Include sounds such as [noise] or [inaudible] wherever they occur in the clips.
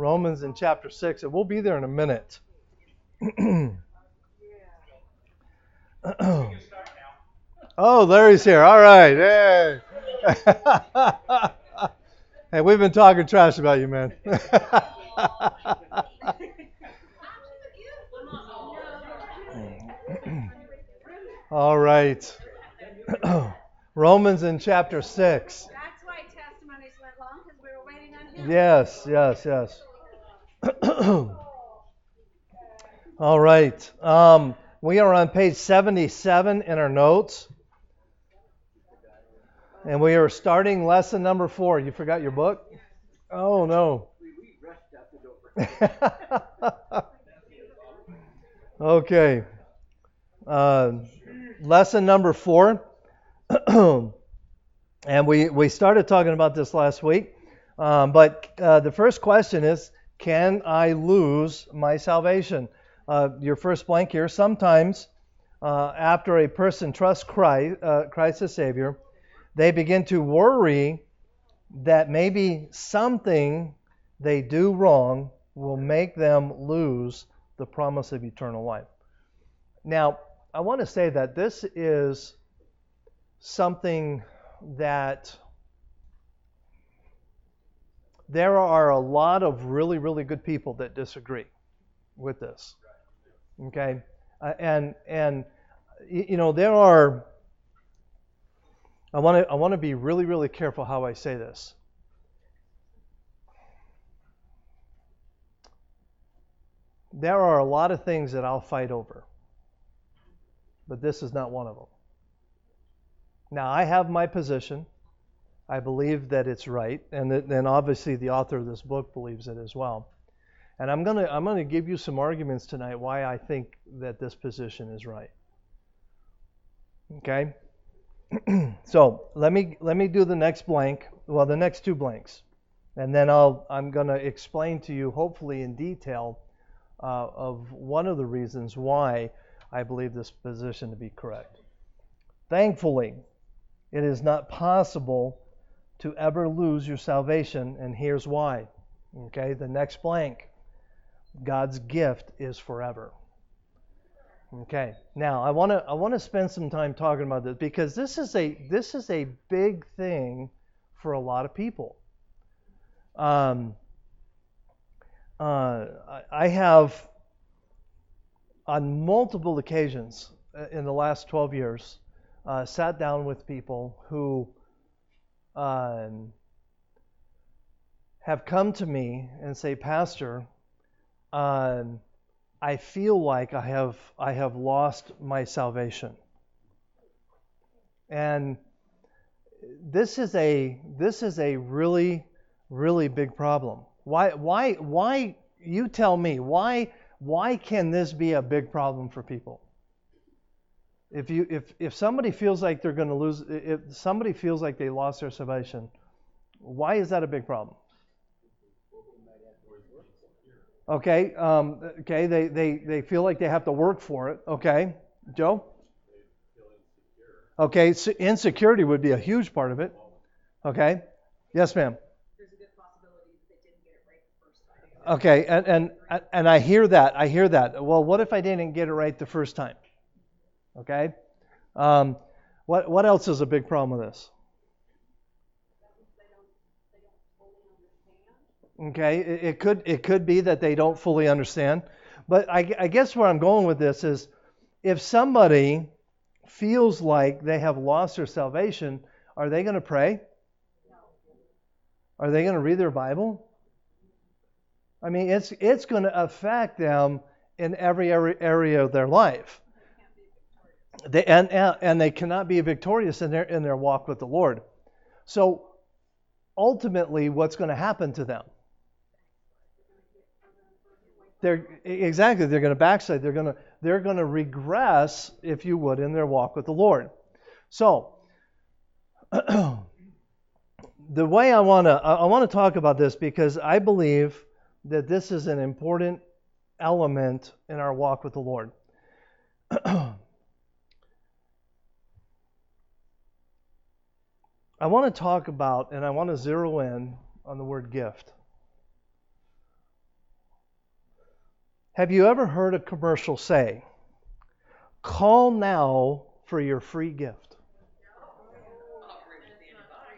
Romans in chapter 6, and we'll be there in a minute. [clears throat] oh, Larry's here. All right. Hey. [laughs] hey, we've been talking trash about you, man. [laughs] All right. [clears throat] Romans in chapter 6. That's why testimonies went long because we were waiting on him. Yes, yes, yes. [clears throat] All right. Um, we are on page 77 in our notes. And we are starting lesson number four. You forgot your book? Oh, no. [laughs] okay. Uh, lesson number four. [clears throat] and we, we started talking about this last week. Um, but uh, the first question is Can I lose my salvation? Uh, your first blank here. Sometimes, uh, after a person trusts Christ, uh, Christ as Savior, they begin to worry that maybe something they do wrong will make them lose the promise of eternal life. Now, I want to say that this is something that there are a lot of really, really good people that disagree with this. Okay, uh, and and you know there are. I want to I want to be really, really careful how I say this. There are a lot of things that I'll fight over, but this is not one of them. Now, I have my position. I believe that it's right, and then obviously the author of this book believes it as well. And I'm gonna I'm gonna give you some arguments tonight why I think that this position is right. Okay. [clears throat] so let me let me do the next blank. Well, the next two blanks, and then I'll I'm gonna explain to you, hopefully in detail, uh, of one of the reasons why I believe this position to be correct. Thankfully, it is not possible to ever lose your salvation, and here's why. Okay, the next blank. God's gift is forever. Okay. Now, I want to I want to spend some time talking about this because this is a this is a big thing for a lot of people. Um, uh, I have on multiple occasions uh, in the last 12 years uh, sat down with people who um, have come to me and say, Pastor, um, I feel like I have I have lost my salvation. And this is a this is a really really big problem. Why why why you tell me why why can this be a big problem for people? If you if if somebody feels like they're going to lose if somebody feels like they lost their salvation, why is that a big problem? Okay, um, okay, they, they, they feel like they have to work for it. Okay, Joe? Okay, so insecurity would be a huge part of it. Okay, yes, ma'am. Okay, and, and and I hear that. I hear that. Well, what if I didn't get it right the first time? Okay. Um, what what else is a big problem with this? Okay, it, it, could it could be that they don't fully understand, but I, I guess where I'm going with this is, if somebody feels like they have lost their salvation, are they going to pray? Are they going to read their Bible? I mean, it's it's going to affect them in every area of their life. They, and, and they cannot be victorious in their in their walk with the Lord. So ultimately, what's going to happen to them? They're exactly they're going to backslide. They're going to they're going to regress, if you would, in their walk with the Lord. So [clears throat] the way I want to I want to talk about this because I believe that this is an important element in our walk with the Lord. [clears throat] I want to talk about and I want to zero in on the word gift. Have you ever heard a commercial say, call now for your free gift?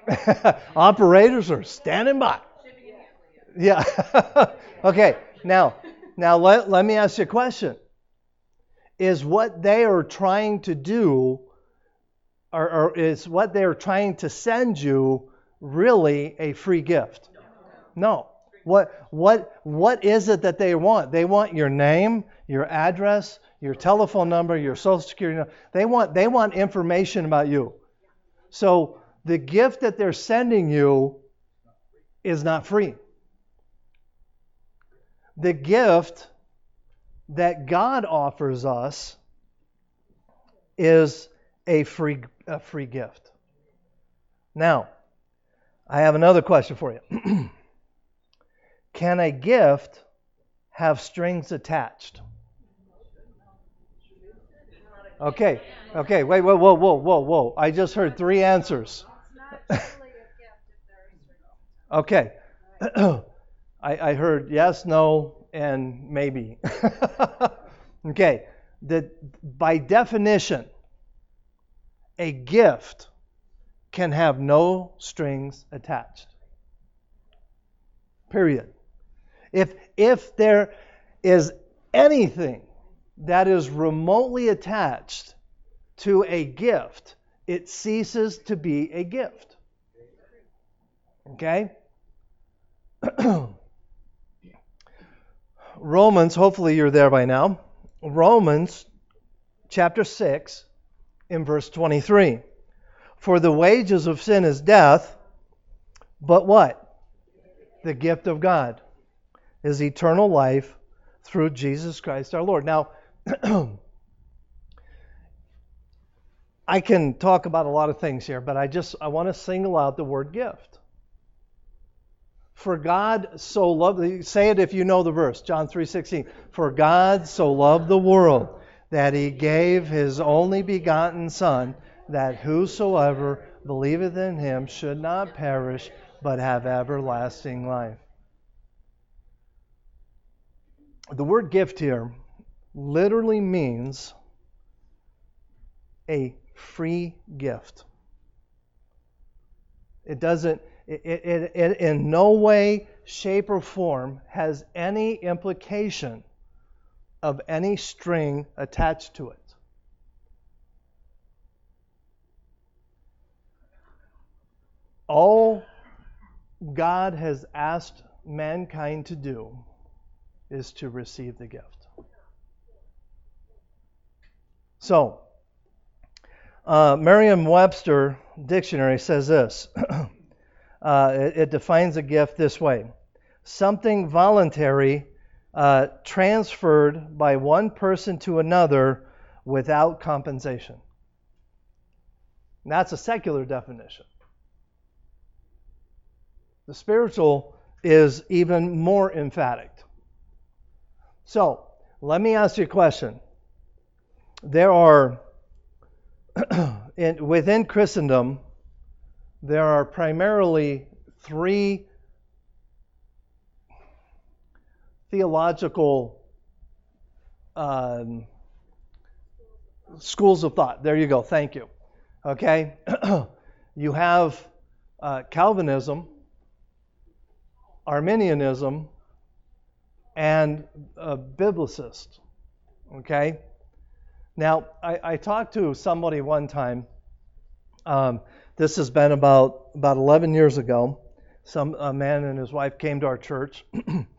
[laughs] Operators are standing by. Yeah. [laughs] okay. Now, now let, let me ask you a question. Is what they are trying to do, or, or is what they're trying to send you really a free gift? No. What what what is it that they want? They want your name, your address, your telephone number, your social security number. They want they want information about you. So the gift that they're sending you is not free. The gift that God offers us is a free a free gift. Now, I have another question for you. [clears throat] Can a gift have strings attached? Okay, okay, wait, whoa, whoa, whoa, whoa, whoa. I just heard three answers. [laughs] okay. [clears throat] I, I heard yes, no, and maybe. [laughs] okay. That by definition, a gift can have no strings attached. Period. If, if there is anything that is remotely attached to a gift, it ceases to be a gift. Okay? [clears throat] Romans, hopefully you're there by now. Romans chapter 6 in verse 23. For the wages of sin is death, but what? The gift of God is eternal life through Jesus Christ our Lord. Now, [clears throat] I can talk about a lot of things here, but I just I want to single out the word gift. For God so loved say it if you know the verse, John 3:16. For God so loved the world that he gave his only begotten son that whosoever believeth in him should not perish but have everlasting life. The word gift here literally means a free gift. It doesn't, it, it, it, in no way, shape, or form has any implication of any string attached to it. All God has asked mankind to do is to receive the gift. So, uh, Merriam Webster Dictionary says this [clears throat] uh, it, it, defines a gift this way something voluntary uh, transferred by one person to another without compensation. And that's a secular definition. The spiritual is even more emphatic. So, let me ask you a question. There are, [clears throat] in, within Christendom, there are primarily three theological um, schools of thought. There you go. Thank you. Okay? [clears throat] you have uh, Calvinism, Arminianism, and a biblicist. Okay? Now, I, I talked to somebody one time. Um, this has been about, about 11 years ago. Some a man and his wife came to our church, [clears throat]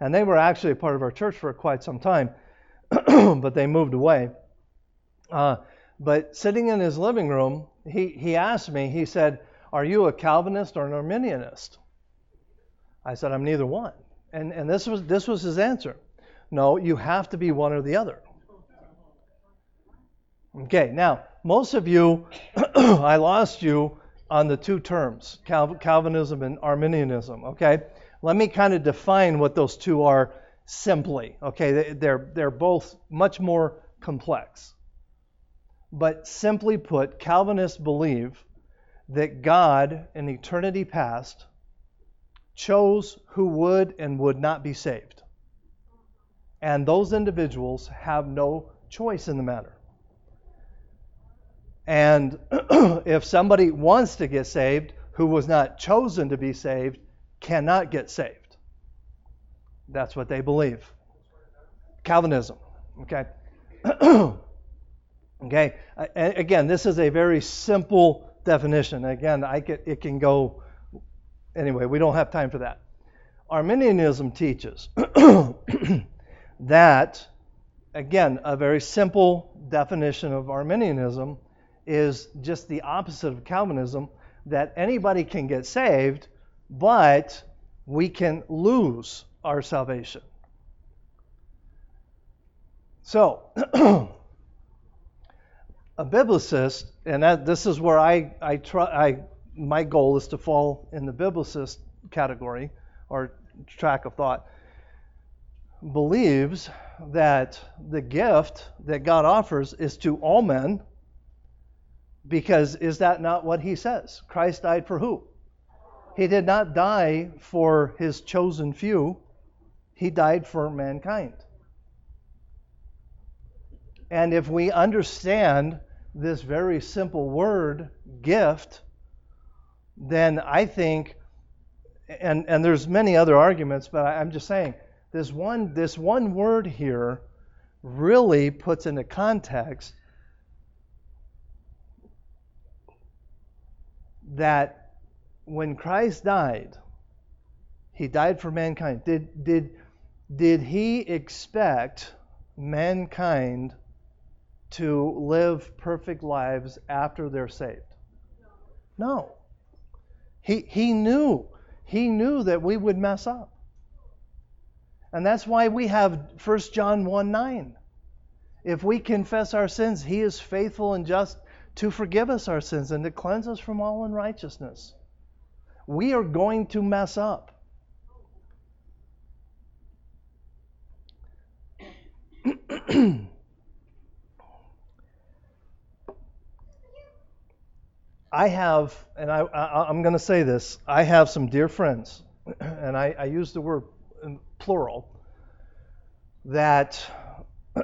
and they were actually a part of our church for quite some time, [clears throat] but they moved away. Uh, but sitting in his living room, he, he asked me, he said, Are you a Calvinist or an Arminianist? I said, I'm neither one. And, and this, was, this was his answer. No, you have to be one or the other. Okay, now, most of you, [clears throat] I lost you on the two terms, Cal- Calvinism and Arminianism, okay? Let me kind of define what those two are simply, okay? They're, they're both much more complex. But simply put, Calvinists believe that God in eternity past chose who would and would not be saved. And those individuals have no choice in the matter. And [clears throat] if somebody wants to get saved who was not chosen to be saved, cannot get saved. That's what they believe. Calvinism. Okay. [clears throat] okay. And Again, this is a very simple definition. Again, I it can go anyway. We don't have time for that. Arminianism teaches [clears throat] that, again, a very simple definition of Arminianism is just the opposite of Calvinism that anybody can get saved, but we can lose our salvation. So, [clears throat] a biblicist, and that, this is where I, I try, I, my goal is to fall in the biblicist category or track of thought, believes that the gift that God offers is to all men because is that not what he says? Christ died for who? He did not die for his chosen few, he died for mankind. And if we understand this very simple word, gift, then I think, and, and there's many other arguments, but I'm just saying, this one, this one word here really puts into context that when Christ died, he died for mankind. Did, did, did he expect mankind to live perfect lives after they're saved? No. He, he knew. He knew that we would mess up. And that's why we have 1 John 1 9. If we confess our sins, he is faithful and just to forgive us our sins and to cleanse us from all unrighteousness. We are going to mess up. I have, and I, am going to say this, I have some dear friends, [clears throat] and I, I use the word plural, that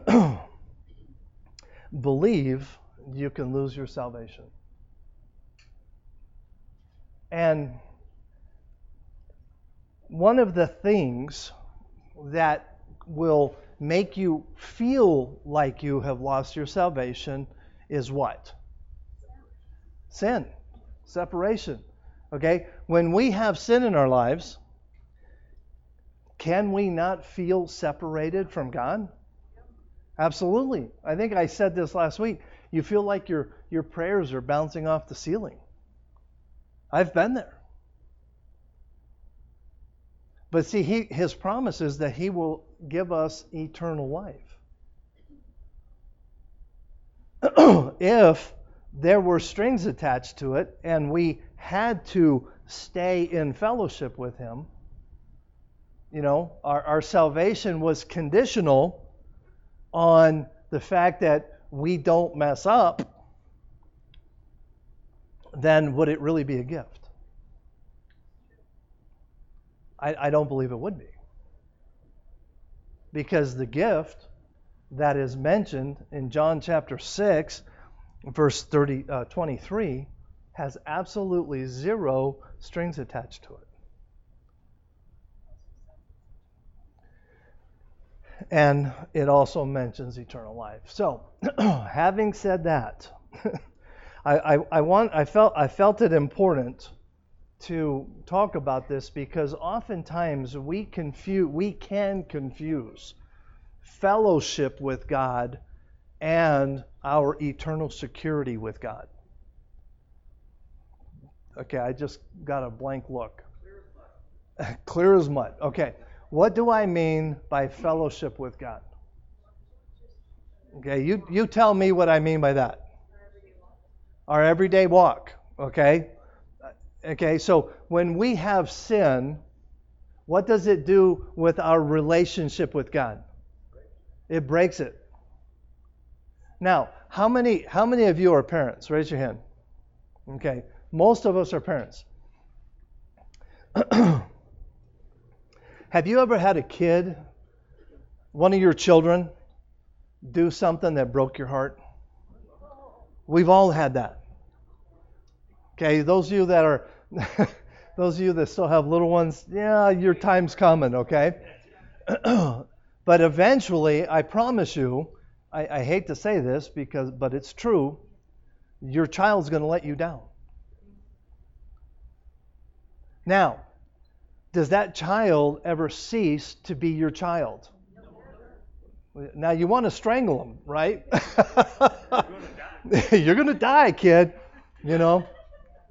[clears throat] believe you can lose your salvation. And one of the things that will make you feel like you have lost your salvation is what? Sin, separation. Okay? When we have sin in our lives, can we not feel separated from God? Absolutely. I think I said this last week. You feel like your, your prayers are bouncing off the ceiling. I've been there. But see, he, his promise is that he will give us eternal life. [clears throat] if there were strings attached to it and we had to stay in fellowship with him, you know, our, our salvation was conditional on the fact that we don't mess up, then would it really be a gift? I, I don't believe it would be. Because the gift that is mentioned in John chapter 6, verse 30, uh, 23, has absolutely zero strings attached to it. and it also mentions eternal life. So, [clears throat] having said that, [laughs] I, I, I, want I felt I felt it important to talk about this because oftentimes we confuse we can confuse fellowship with God and our eternal security with God. Okay, I just got a blank look. Clear as mud. Okay. What do I mean by fellowship with God? Okay, you, you tell me what I mean by that. Our everyday walk. Okay? Okay, so when we have sin, what does it do with our relationship with God? It breaks it. Now, how many how many of you are parents? Raise your hand. Okay. Most of us are parents. [clears throat] Have you ever had a kid one of your children do something that broke your heart? We've all had that. Okay, those of you that are, [laughs] those of you that still have little ones, yeah, your time's coming, okay? [clears throat] but eventually, I promise you, I, I hate to say this because, but it's true, your child's going to let you down. Now, does that child ever cease to be your child? Now you want to strangle them, right? [laughs] You're going to die, kid. You know.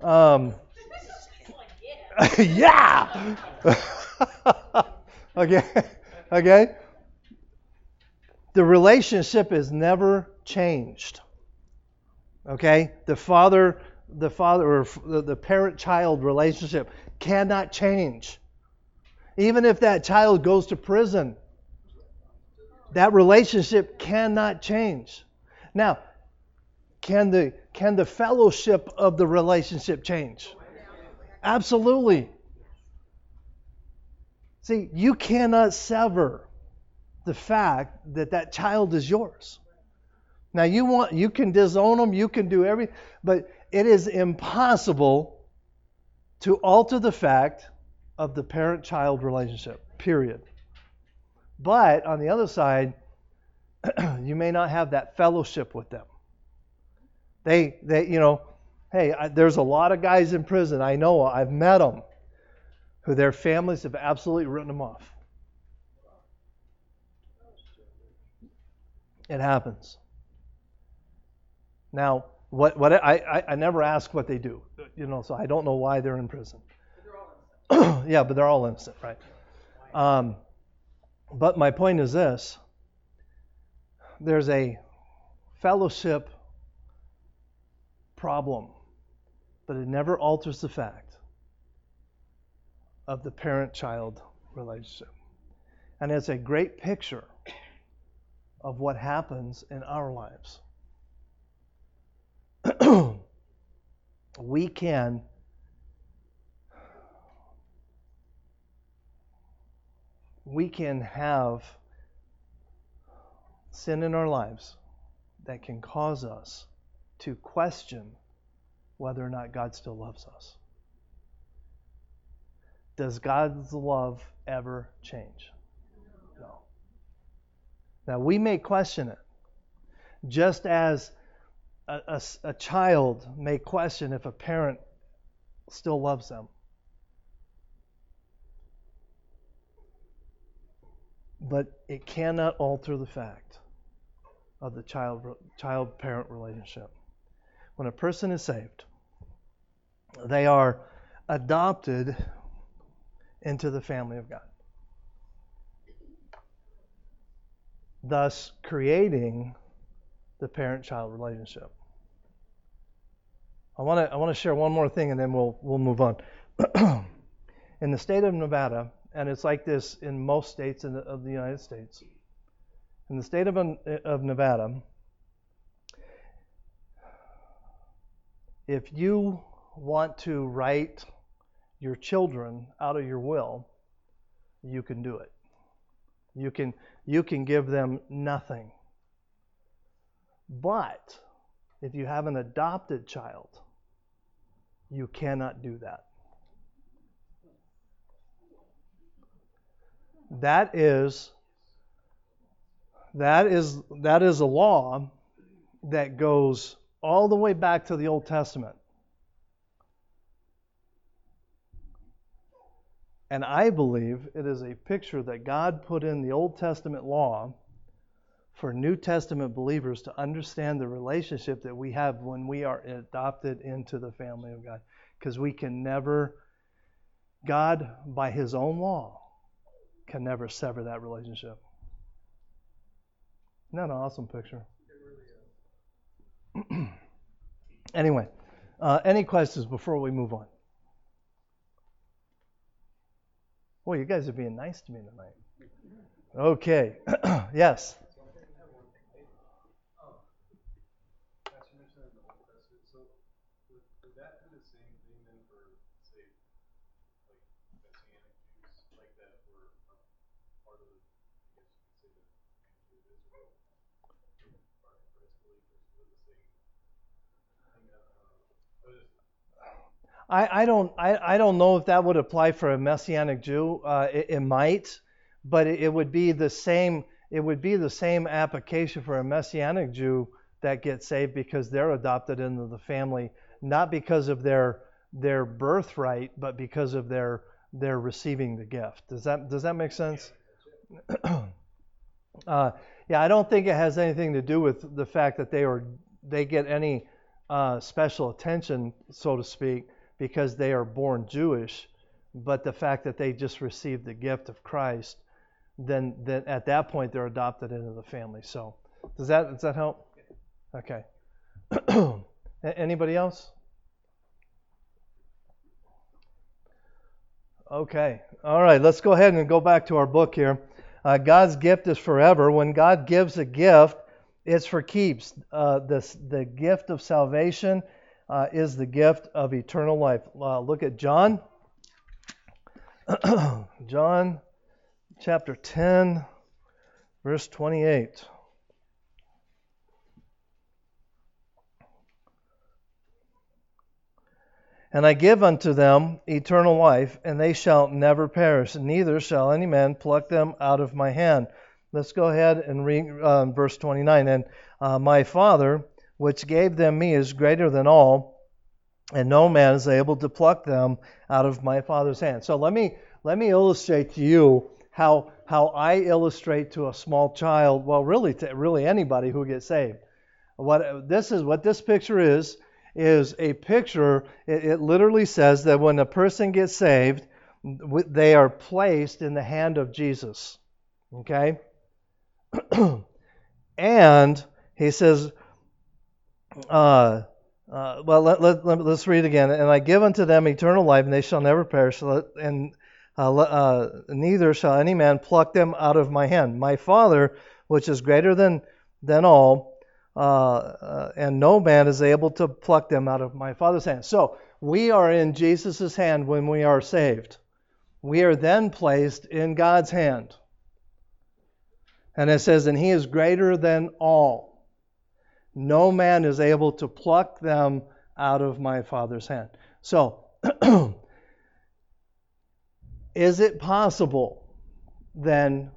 Um, [laughs] yeah. [laughs] okay. [laughs] Okay. The relationship is never changed. Okay. The father, the father, or the parent-child relationship cannot change. Even if that child goes to prison, that relationship cannot change. Now, can the can the fellowship of the relationship change? Absolutely. See, you cannot sever the fact that that child is yours. Now you want you can disown them, you can do everything, but it is impossible to alter the fact of the parent-child relationship. Period. But on the other side, [clears throat] you may not have that fellowship with them. They, they, you know, hey, I, there's a lot of guys in prison. I know. I've met them, who their families have absolutely written them off. It happens. Now, what, what I, I, I never ask what they do, you know, so I don't know why they're in prison. [clears throat] yeah, but they're all innocent, right? Um, but my point is this there's a fellowship problem, but it never alters the fact of the parent child relationship. And it's a great picture of what happens in our lives. [clears throat] we can we can have sin in our lives that can cause us to question whether or not God still loves us. Does God's love ever change? No. Now, we may question it, just as a, a, a child may question if a parent still loves them. but it cannot alter the fact of the child child parent relationship. When a person is saved, they are adopted into the family of God. Thus creating the parent child relationship. I want to I want to share one more thing and then we'll we'll move on. [clears throat] in the state of Nevada, and it's like this in most states the, of the United States. In the state of, of Nevada, if you want to write your children out of your will, you can do it. You can you can give them nothing. But if you have an adopted child, you cannot do that. That is that is that is a law that goes all the way back to the Old Testament. And I believe it is a picture that God put in the Old Testament law for New Testament believers to understand the relationship that we have when we are adopted into the family of God. Because we can never, God, by His own law, can never sever that relationship. Isn't that an awesome picture? [clears throat] anyway, uh, any questions before we move on? Boy, you guys are being nice to me tonight. Okay. [clears throat] yes. I, I don't I, I don't know if that would apply for a messianic Jew. Uh, it, it, might, but it, it, would be the same. It would be the same application for a messianic Jew that gets saved because they're adopted into the family, not because of their their birthright, but because of their their receiving the gift. Does that does that make sense? [clears throat] uh, yeah, I don't think it has anything to do with the fact that they are they get any uh, special attention, so to speak because they are born Jewish, but the fact that they just received the gift of Christ, then, then at that point they're adopted into the family. So does that does that help? Okay. [clears throat] Anybody else? Okay. All right. Let's go ahead and go back to our book here. Uh, God's gift is forever. When God gives a gift, it's for keeps. Uh, the gift of salvation uh, is the gift of eternal life. Uh, look at John. [clears throat] John chapter 10, verse 28. And I give unto them eternal life, and they shall never perish, neither shall any man pluck them out of my hand. Let's go ahead and read uh, verse 29. And uh, my Father, which gave them me is greater than all, and no man is able to pluck them out of my Father's hand. So let me let me illustrate to you how how I illustrate to a small child, well, really to really anybody who gets saved. What this is, what this picture is, is a picture. It, it literally says that when a person gets saved, they are placed in the hand of Jesus. Okay, [clears throat] and he says uh, uh, well, let, let, let, us read again. And I give unto them eternal life, and they shall never perish, and uh, uh, neither shall any man pluck them out of my hand. My Father, which is greater than, than all, uh, uh, and no man is able to pluck them out of my Father's hand. So we are in Jesus' hand when we are saved. We are then placed in God's hand. And it says, and he is greater than all. No man is able to pluck them out of my Father's hand. So, [clears throat] is it possible then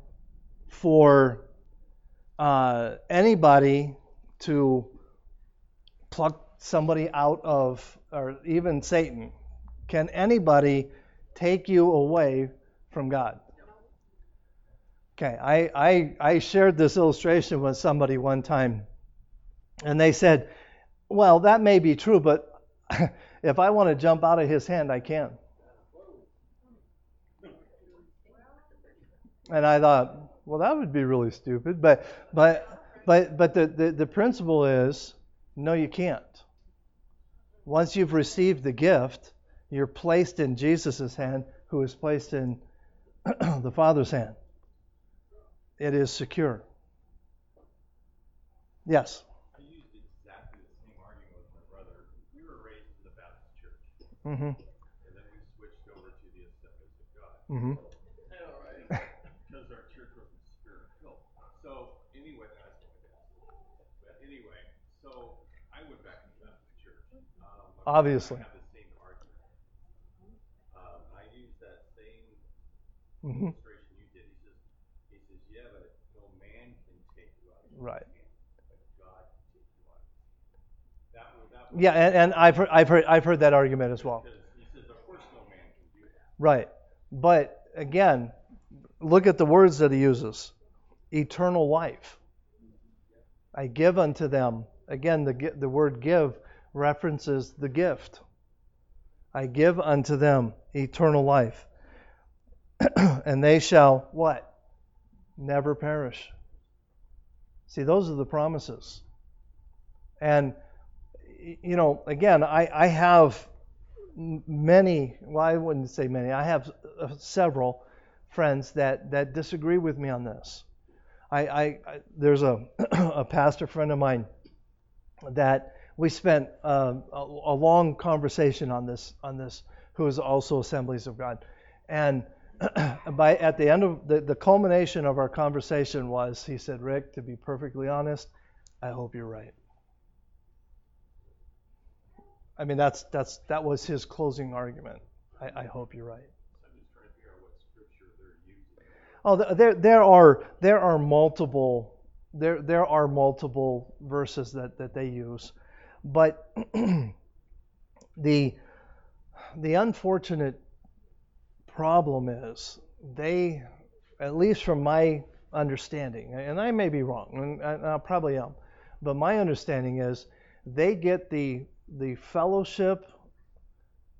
for uh, anybody to pluck somebody out of, or even Satan? Can anybody take you away from God? Okay, I, I, I shared this illustration with somebody one time and they said, Well, that may be true, but [laughs] if I want to jump out of his hand, I can. And I thought, well, that would be really stupid. But but but but the, the, the principle is no, you can't. Once you've received the gift, you're placed in Jesus' hand, who is placed in [clears throat] the Father's hand. It is secure. Yes. I used exactly the same argument with my brother. We were raised in the Baptist church. Mm-hmm. And then we switched over to the Assemblies of God. Mm-hmm. [laughs] because our church wasn't spirit filled. So anyway, that's what But anyway, so I went back to the Baptist church. Um, Obviously. I the same argument. Um, I used that same mm-hmm. illustration you did. He says, he says, yeah, but no man can take you out. Right. Yeah, and, and, I've heard, I've heard I've heard that argument as well. Right, but again, look at the words that he uses: eternal life. I give unto them. Again, the the word give references the gift. I give unto them eternal life, [clears throat] and they shall what? Never perish. See, those are the promises. And you know, again, I, I have many, well, I wouldn't say many, I have uh, several friends that, that disagree with me on this. I, I, I there's a, [clears throat] a pastor friend of mine that we spent uh, a, a, long conversation on this on this, who is also Assemblies of God, and [clears throat] by at the end of the, the culmination of our conversation was he said, Rick, to be perfectly honest, I hope you're right. I mean that's that's that was his closing argument. I, I hope you're right. Oh, there there are there are multiple there there are multiple verses that, that they use, but [clears throat] the the unfortunate problem is they, at least from my understanding, and I may be wrong, and I probably am, but my understanding is they get the the fellowship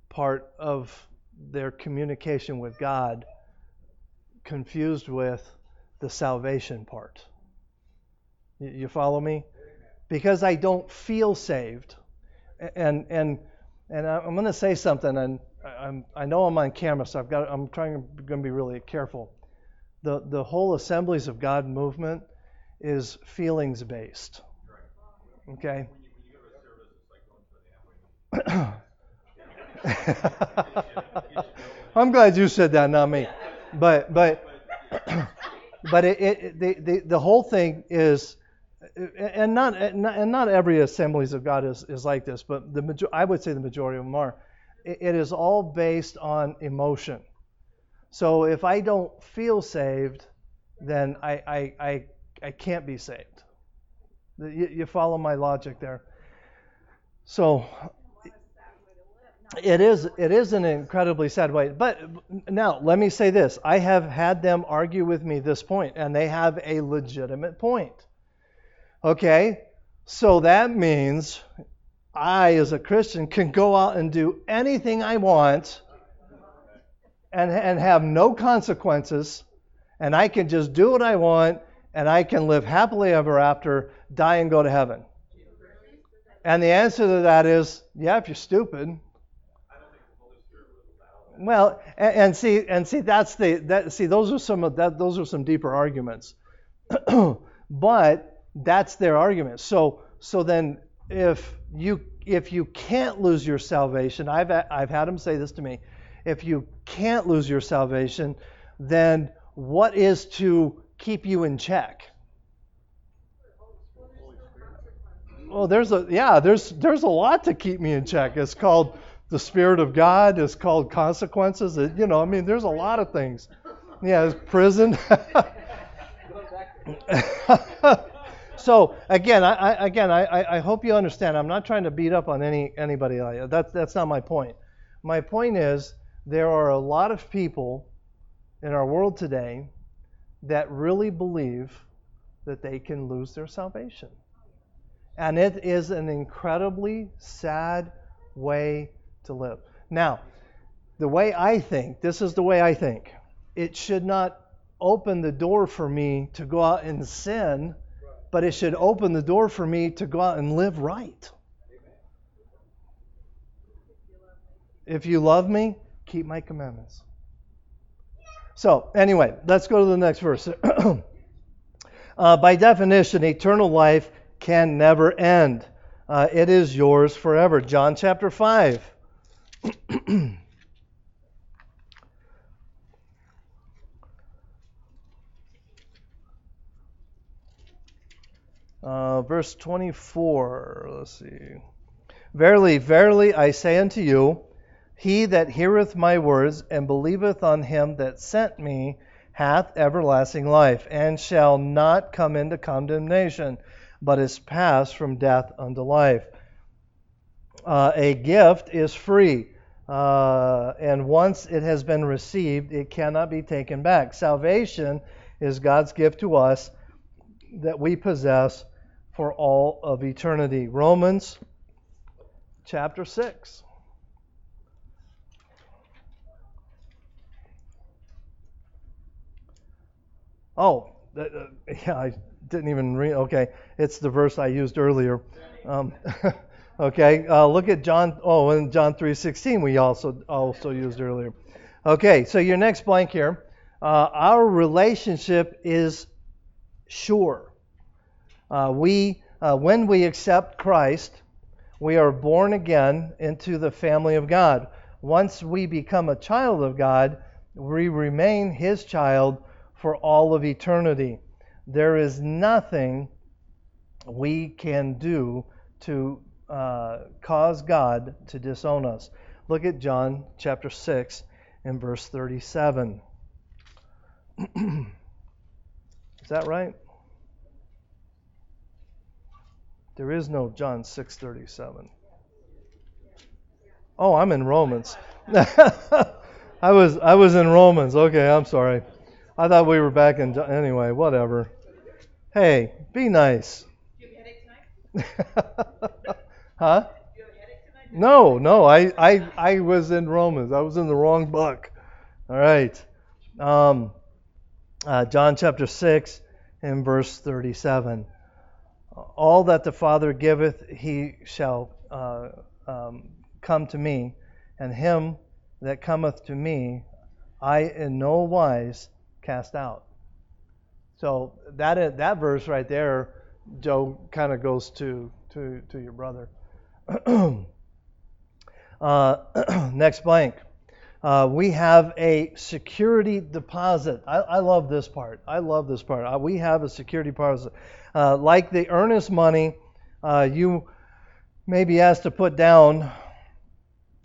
part of their communication with God confused with the salvation part. You follow me? Because I don't feel saved, and and and I'm going to say something, and I'm, I know I'm on camera, so I've got I'm trying going to be really careful. The the whole Assemblies of God movement is feelings based. Okay. [coughs] [laughs] I'm glad you said that, not me. But but but [coughs] it, it the, the the whole thing is and not and not every assemblies of God is, is like this, but the I would say the majority of them are. It, it is all based on emotion. So if I don't feel saved, then I I I, I can't be saved. You, you follow my logic there. So it is it is an incredibly sad way. But now let me say this: I have had them argue with me this point, and they have a legitimate point. Okay, so that means I, as a Christian, can go out and do anything I want and, and have no consequences, and I can just do what I want, and I can live happily ever after, die and go to heaven. And the answer to that is, yeah, if you're stupid. Well, and, and see, and see, that's the that see, those are some of that. Those are some deeper arguments. [clears throat] but that's their argument. So so then if you if you can't lose your salvation, I've I've had them say this to me. If you can't lose your salvation, then what is to keep you in check? Well, there's a yeah, there's there's a lot to keep me in check. It's called the Spirit of God. It's called consequences. It, you know, I mean, there's a lot of things. Yeah, it's prison. [laughs] so again, I, I again, I, I hope you understand. I'm not trying to beat up on any anybody. That's that's not my point. My point is there are a lot of people in our world today that really believe that they can lose their salvation, and it is an incredibly sad way to live. Now, the way I think, this is the way I think. It should not open the door for me to go out and sin but it should open the door for me to go out and live right. If you love me, keep my commandments. So, anyway, let's go to the next verse. [clears throat] uh, by definition, eternal life can never end, uh, it is yours forever. John chapter 5. [clears throat] Uh, verse 24, let's see. Verily, verily, I say unto you, he that heareth my words and believeth on him that sent me hath everlasting life, and shall not come into condemnation, but is passed from death unto life. Uh, a gift is free, uh, and once it has been received, it cannot be taken back. Salvation is God's gift to us that we possess for all of eternity. Romans chapter 6. Oh, yeah, I didn't even read. Okay, it's the verse I used earlier. Um, [laughs] okay, uh, look at John. Oh, and John 3:16 we also also used earlier. Okay, so your next blank here. Uh, our relationship is sure. Uh, we, uh, when we accept Christ, we are born again into the family of God. Once we become a child of God, We remain His child for all of eternity. There is nothing we can do to uh, cause God to disown us. Look at John chapter 6 and verse 37. [clears throat] is that right? There is no John 6:37. Oh, I'm in Romans. [laughs] I was I was in Romans. Okay, I'm sorry. I thought we were back in anyway, whatever. Hey, be nice. [laughs] huh? No, no, I, I I was in Romans. I was in the wrong book. All right. Um, uh, John chapter 6 and verse 37 all that the Father giveth, he shall uh, um, come to me, and him that cometh to me, I in no wise cast out. So that that verse right there, Joe, kind of goes to to to your brother. [clears throat] uh, [clears throat] next blank. Uh, we have a security deposit. I, I, love this part. I love this part. Uh, we have a security deposit. Uh, like the earnest money uh, you may be asked to put down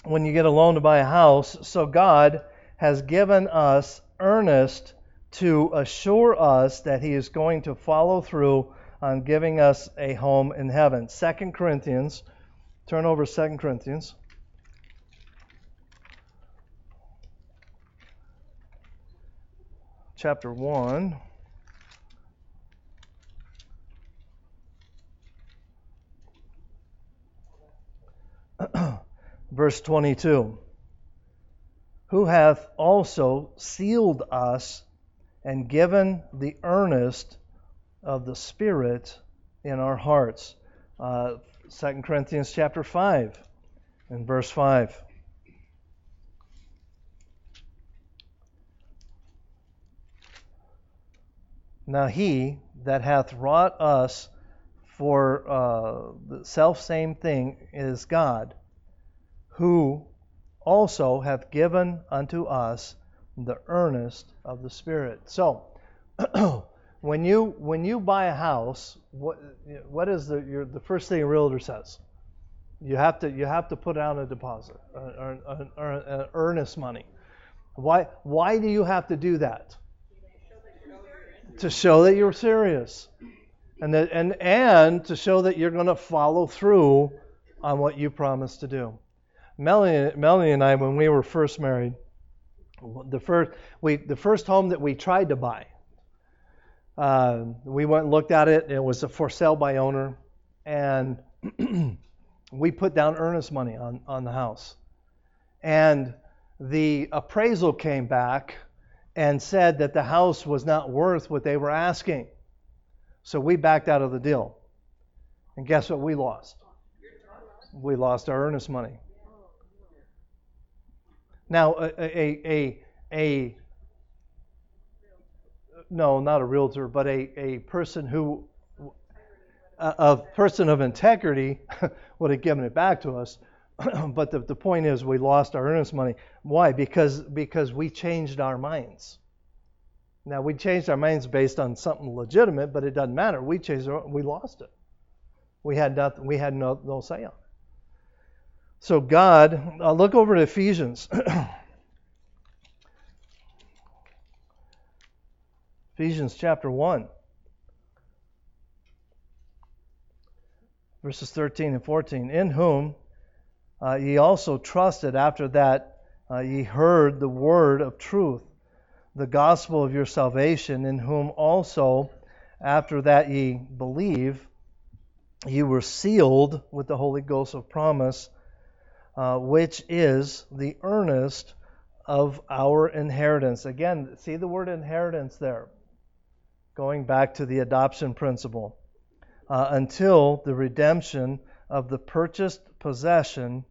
when you get a loan to buy a house. So God has given us earnest to assure us that He is going to follow through on giving us a home in heaven. Second Corinthians, turn over Second Corinthians. Chapter 1. [clears throat] Verse 22 Who hath also sealed us and given the earnest of the Spirit in our hearts. Uh, 2 Corinthians chapter 5 and verse 5. Now he that hath wrought us for uh, the self same thing is God, who also hath given unto us the earnest of the Spirit. So, [clears throat] when you when you buy a house, what what is the your, the first thing a realtor says? You have to you have to put down a deposit, an earnest money. Why why do you have to do that? To show that you're serious and that, and and to show that you're going to follow through on what you promised to do. Melanie, Melanie and I, when we were first married, the first we the first home that we tried to buy, uh, we went and looked at it. It was a for sale by owner, and [clears throat] we put down earnest money on on the house, and the appraisal came back and said that the house was not worth what they were asking. So we backed out of the deal. And guess what we lost? We lost our earnest money. Now, a, a, a, a no, not a realtor, but a, a person who, a, a person of integrity [laughs] would have given it back to us. [clears throat] but the, the point is, we lost our earnest money. Why? Because because we changed our minds. Now we changed our minds based on something legitimate, but it doesn't matter. We changed, our, we lost it. We had nothing. We had no, no say on. it. So God, uh, look over to Ephesians. [clears throat] Ephesians chapter 1, verses 13 and 14. In whom uh, ye also trusted after that uh, ye heard the word of truth, the gospel of your salvation, in whom also after that ye believe, ye were sealed with the Holy Ghost of promise, uh, which is the earnest of our inheritance. Again, see the word inheritance there, going back to the adoption principle, uh, until the redemption of the purchased possession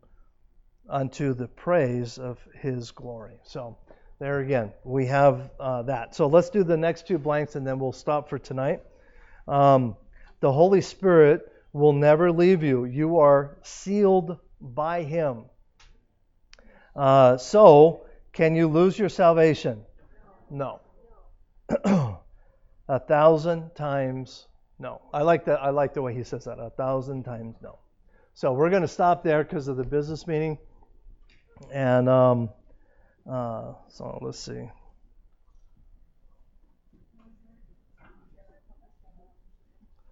unto the praise of his glory. So there again, we have uh, that. So let's do the next two blanks and then we'll stop for tonight. Um, the Holy Spirit will never leave you. You are sealed by him. Uh, so Can you lose your salvation? No. [clears throat] a thousand times no. I like that. I like the way he says that. A thousand times no. So we're going to stop there because of the business meeting. And um, uh, so let's see.